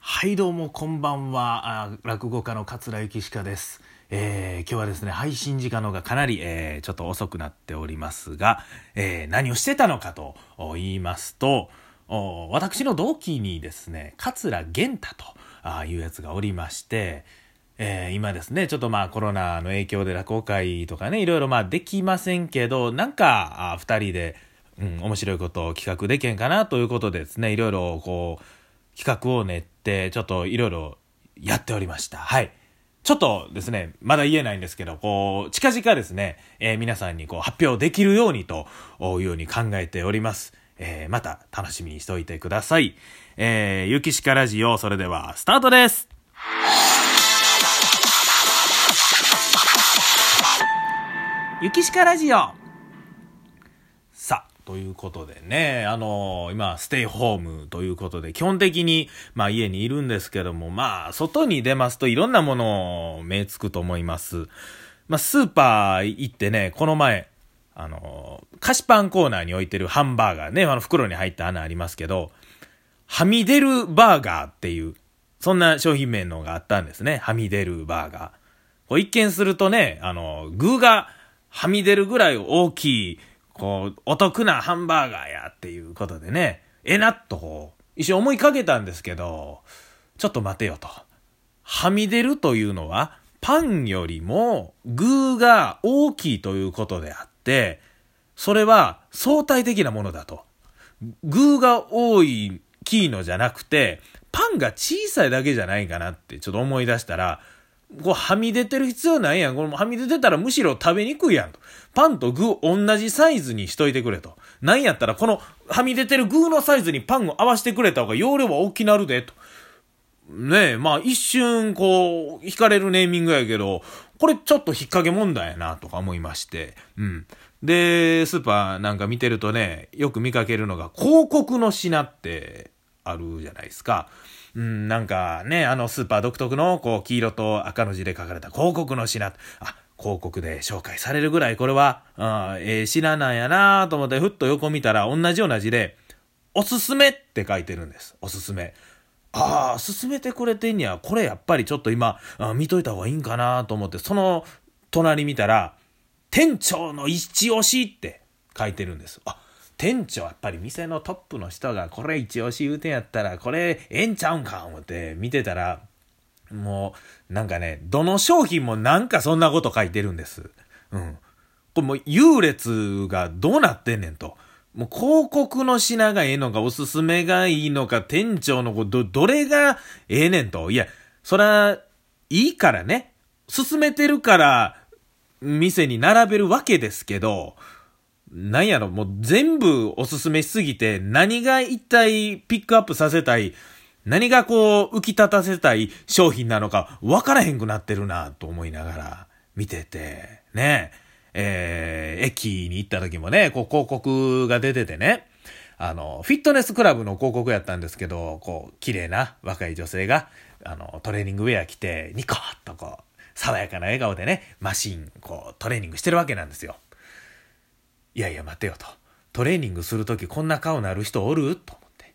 はいどうもこんばんは。落語家の桂幸鹿です、えー今日はですね配信時間の方がかなり、えーちょっと遅くなっておりますが、えー何をしてたのかと言いますと私の同期にですね桂源太というやつがおりましてえー今ですね、ちょっとまあコロナの影響で落語会とかね、いろいろまあできませんけど、なんかあ二人で、うん、面白いことを企画できへんかなということでですね、いろいろこう、企画を練って、ちょっといろいろやっておりました。はい。ちょっとですね、まだ言えないんですけど、こう、近々ですね、えー皆さんにこう発表できるようにというように考えております。えーまた楽しみにしておいてください。えー、ゆきしかラジオ、それではスタートですゆきしかラジオさあ、ということでね、あの今、ステイホームということで、基本的に、まあ家にいるんですけども、まあ、外に出ますといろんなものを目つくと思います。まあ、スーパー行ってね、この前、あの菓子パンコーナーに置いてるハンバーガーね、あの袋に入った穴ありますけど、はみ出るバーガーっていう、そんな商品名のがあったんですね。はみ出るバーガー。こう一見するとね、あの、具がはみ出るぐらい大きい、こう、お得なハンバーガーやっていうことでね、えなっとこう、一瞬思いかけたんですけど、ちょっと待てよと。はみ出るというのは、パンよりも具が大きいということであって、それは相対的なものだと。具が多いキーノじゃなくて、パンが小さいだけじゃないかなってちょっと思い出したら、こうはみ出てる必要ないやん。これもはみ出てたらむしろ食べにくいやんと。パンと具同じサイズにしといてくれと。なんやったらこのはみ出てる具のサイズにパンを合わせてくれた方が容量は大きなるでと。ねえ、まあ一瞬こう、惹かれるネーミングやけど、これちょっと引っ掛け問題やなとか思いまして。うん。で、スーパーなんか見てるとね、よく見かけるのが広告の品ってあるじゃないですか。うん、なんかね、あのスーパー独特のこう黄色と赤の字で書かれた広告の品。あ、広告で紹介されるぐらいこれは、あええ品なんやなと思ってふっと横見たら同じような字で、おすすめって書いてるんです。おすすめ。ああ、勧めてくれてんには、これやっぱりちょっと今、あ見といた方がいいんかなと思って、その隣見たら、店長の一押しって書いてるんです。あ、店長やっぱり店のトップの人がこれ一押し言うてんやったら、これええんちゃうんか思って見てたら、もう、なんかね、どの商品もなんかそんなこと書いてるんです。うん。これもう優劣がどうなってんねんと。もう広告の品がええのか、おすすめがいいのか、店長のこど、どれがええねんと。いや、そら、いいからね。進めてるから、店に並べるわけですけど、なんやろ、もう全部おすすめしすぎて、何が一体ピックアップさせたい、何がこう浮き立たせたい商品なのか分からへんくなってるなと思いながら見てて、ね。えー、駅に行った時もね、こう広告が出ててね、あの、フィットネスクラブの広告やったんですけど、こう、綺麗な若い女性が、あの、トレーニングウェア着て、ニコッとこう、爽やかな笑顔でね、マシン、こう、トレーニングしてるわけなんですよ。いやいや、待てよと。トレーニングするときこんな顔なる人おる？と思って。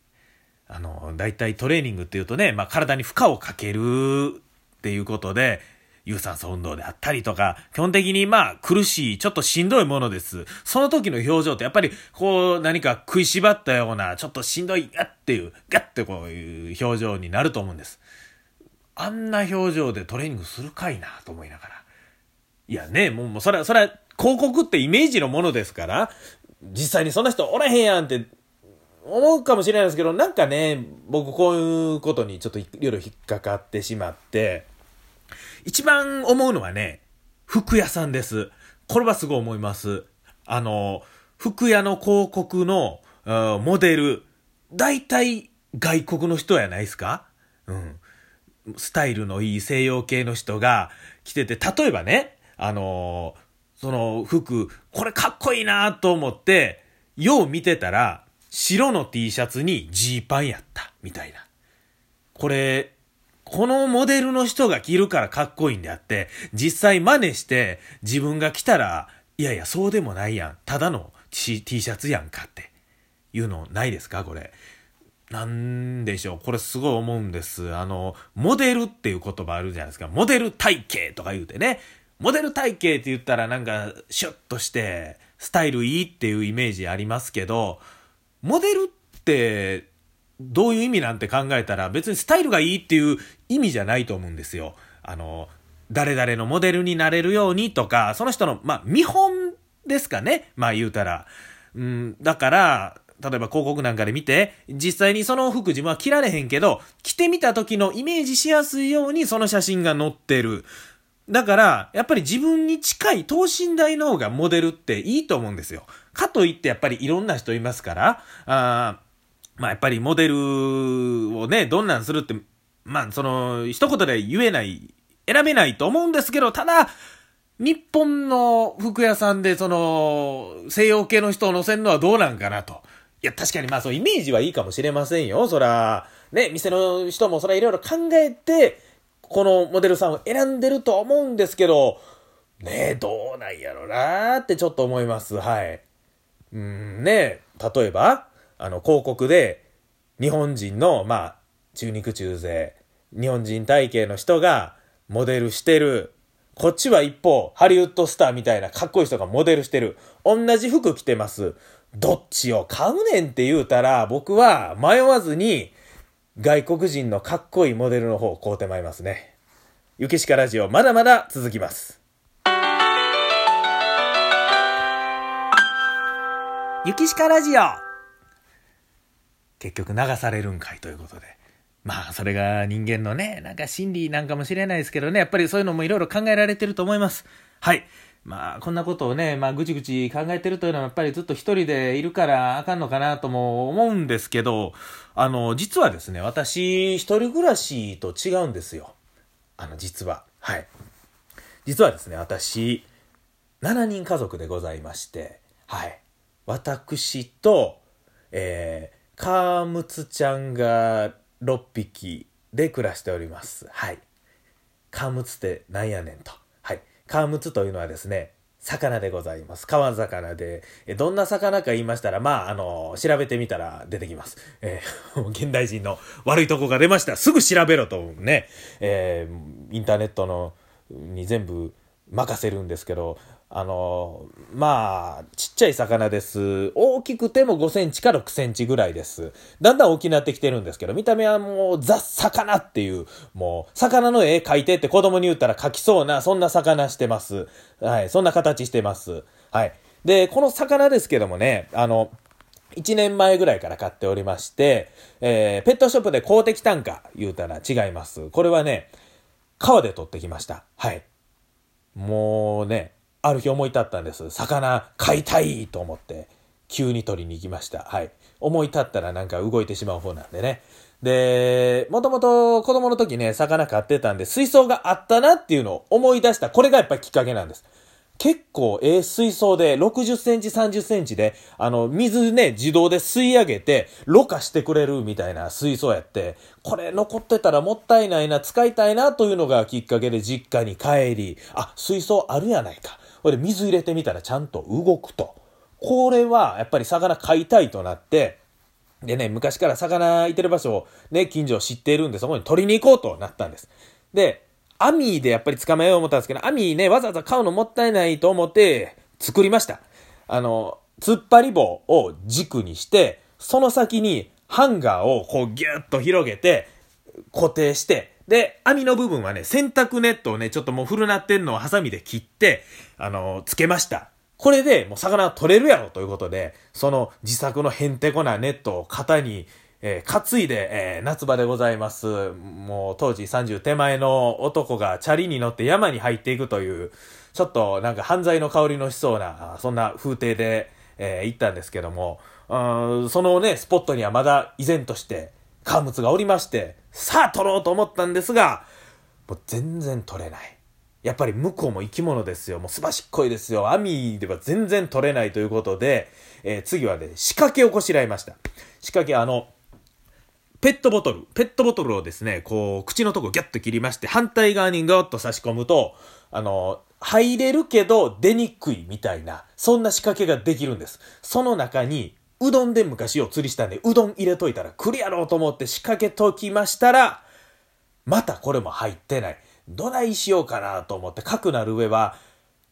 あの、大体トレーニングっていうとね、まあ、体に負荷をかけるっていうことで、有酸素運動であったりとか、基本的にまあ苦しい、ちょっとしんどいものです。その時の表情ってやっぱりこう何か食いしばったような、ちょっとしんどい、ガッっていう、ガッってこういう表情になると思うんです。あんな表情でトレーニングするかいなと思いながら。いやね、もう、もうそれは、それは広告ってイメージのものですから、実際にそんな人おらへんやんって思うかもしれないですけど、なんかね、僕こういうことにちょっといろいろ引っかかってしまって、一番思うのはね、服屋さんです。これはすごい思います。あの、服屋の広告のモデル、大体外国の人やないですか？うん。スタイルのいい西洋系の人が着てて、例えばね、あのその服、これかっこいいなと思って、よう見てたら、白の T シャツにジーパンやった、みたいな。これ、このモデルの人が着るからかっこいいんであって、実際真似して自分が着たら、いやいや、そうでもないやん。ただの T, T シャツやんかっていうのないですかこれ。なんでしょう。これすごい思うんです。あの、モデルっていう言葉あるじゃないですか。モデル体型とか言うてね。モデル体型って言ったらなんかシュッとしてスタイルいいっていうイメージありますけど、モデルってどういう意味なんて考えたら別にスタイルがいいっていう意味じゃないと思うんですよ。あの、誰々のモデルになれるようにとか、その人の、まあ、見本ですかね。まあ言うたら。うん、だから、例えば広告なんかで見て、実際にその服自分は着られへんけど、着てみた時のイメージしやすいようにその写真が載ってる。だから、やっぱり自分に近い等身大の方がモデルっていいと思うんですよ。かといってやっぱりいろんな人いますから、あまあやっぱりモデルをね、どんなんするって、まあその、一言で言えない、選べないと思うんですけど、ただ、日本の服屋さんでその、西洋系の人を乗せるのはどうなんかなと。いや、確かにまあそうイメージはいいかもしれませんよ。そら、ね、店の人もそらいろいろ考えて、このモデルさんを選んでると思うんですけど、ねえどうなんやろなーってちょっと思います。はい。うんね例えば、あの、広告で、日本人の、まあ、中肉中背、日本人体型の人がモデルしてる。こっちは一方、ハリウッドスターみたいなかっこいい人がモデルしてる。同じ服着てます。どっちを買うねんって言うたら、僕は迷わずに、外国人のかっこいいモデルの方を買うてまいりますね。ゆきしかラジオ、まだまだ続きます。ゆきしかラジオ結局流されるんかいということで。まあ、それが人間のね、なんか心理なんかもしれないですけどね、やっぱりそういうのもいろいろ考えられてると思います。はい。まあ、こんなことをね、まあ、ぐちぐち考えてるというのは、やっぱりずっと一人でいるからあかんのかなとも思うんですけど、あの、実はですね、私、一人暮らしと違うんですよ。あの、実は。はい。実はですね、私、7人家族でございまして、はい。私と、えー、カームツちゃんが6匹で暮らしております。はい。カームツってなんやねんと。川むつというのはですね、魚でございます。川魚で、えどんな魚か言いましたら、まあ、あの、調べてみたら出てきます。えー、現代人の悪いとこが出ました。すぐ調べろとね、えー、インターネットのに全部任せるんですけど、あの、まあ、ちっちゃい魚です。大きくても5センチから6センチぐらいです。だんだん大きくなってきてるんですけど、見た目はもうザ・魚っていう、もう、魚の絵描いてって子供に言ったら描きそうな、そんな魚してます。はい、そんな形してます。はい。で、この魚ですけどもね、あの、1年前ぐらいから買っておりまして、えー、ペットショップで公的単価言うたら違います。これはね、川で取ってきました。はい。もうね、ある日思い立ったんです。魚飼いたいと思って、急に取りに行きました。はい。思い立ったらなんか動いてしまう方なんでね。で、もともと子供の時ね、魚飼ってたんで、水槽があったなっていうのを思い出した。これがやっぱりきっかけなんです。結構、ええ水槽で、60センチ、30センチで、あの、水ね、自動で吸い上げて、ろ過してくれるみたいな水槽やって、これ残ってたらもったいないな、使いたいな、というのがきっかけで実家に帰り、あ、水槽あるやないか。これで水入れてみたらちゃんと動くと。これはやっぱり魚飼いたいとなって、でね、昔から魚いてる場所をね、近所を知っているんで、そこに取りに行こうとなったんです。で、網でやっぱり捕まえよう思ったんですけど、網ね、わざわざ買うのもったいないと思って作りました。あの、突っ張り棒を軸にして、その先にハンガーをこうギュッと広げて固定して、で、網の部分はね、洗濯ネットをね、ちょっともう古なってんのをハサミで切って、あの、つけました。これでもう魚取れるやろということで、その自作のへんてこなネットを型に、えー、担いで、えー、夏場でございます。もう当時30手前の男がチャリに乗って山に入っていくという、ちょっとなんか犯罪の香りのしそうな、そんな風景で、えー、行ったんですけども、うんそのね、スポットにはまだ依然として、カムツがおりまして、さあ取ろうと思ったんですが、もう全然取れない。やっぱり向こうも生き物ですよ。もうすばしっこいですよ。網では全然取れないということで、えー、次はね、仕掛けをこしらえました。仕掛け、あの、ペットボトル、ペットボトルをですね、こう、口のとこギャッと切りまして、反対側にガーッと差し込むと、あの、入れるけど出にくいみたいな、そんな仕掛けができるんです。その中にうどんで昔を釣りしたんで、うどん入れといたら来るやろうと思って仕掛けときましたら、またこれも入ってない。どないしようかなと思って、かくなる上は、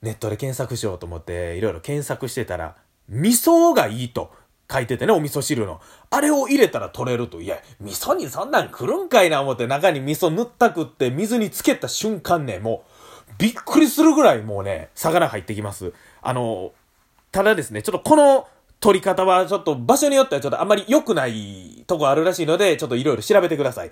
ネットで検索しようと思って、いろいろ検索してたら、味噌がいいと書いててね、お味噌汁の。あれを入れたら取れると。いや、味噌にそんなん来るんかいな思って中に味噌塗ったくって水につけた瞬間ね、もう、びっくりするぐらいもうね、魚入ってきます。あの、ただですね、ちょっとこの取り方はちょっと場所によってはちょっとあんまり良くないとこあるらしいので、ちょっといろいろ調べてください。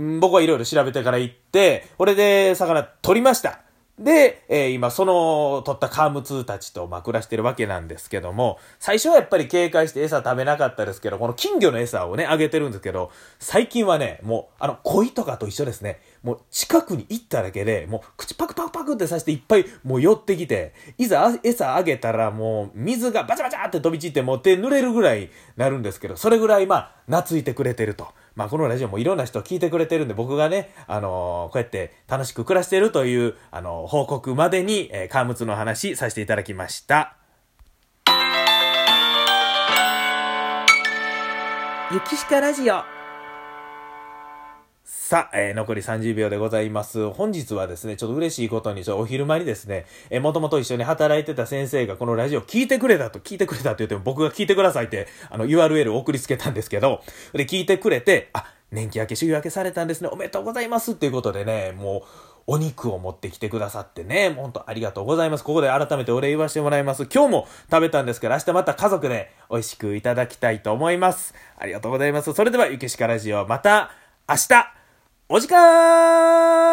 ん僕はいろいろ調べてから行って、これで魚取りました。で、えー、今その取ったカームツーたちとま暮らしてるわけなんですけども、最初はやっぱり警戒して餌食べなかったですけど、この金魚の餌をね、あげてるんですけど、最近はね、もう、あの、鯉とかと一緒ですね。もう近くに行っただけで、もう口パクパクパクってさしていっぱいもう寄ってきて、いざ餌あげたらもう水がバチャバチャって飛び散ってもう手濡れるぐらいなるんですけど、それぐらいまあ、懐いてくれてると。まあ、このラジオもいろんな人聞いてくれてるんで、僕がね、あのー、こうやって楽しく暮らしてるという、あのー、報告までに、えー、カームツの話させていただきました。ゆきしかラジオさあ、えー、残り30秒でございます。本日はですね、ちょっと嬉しいことに、ちょお昼間にですね、えー、もともと一緒に働いてた先生がこのラジオ聞いてくれたと、聞いてくれたって言っても僕が聞いてくださいって、あの URL を送りつけたんですけど、で、聞いてくれて、あ、年季明け、週明けされたんですね、おめでとうございますっていうことでね、もう、お肉を持ってきてくださってね、ほんとありがとうございます。ここで改めてお礼言わせてもらいます。今日も食べたんですから、明日また家族で美味しくいただきたいと思います。ありがとうございます。それでは、ゆけしかラジオ、また明日お時間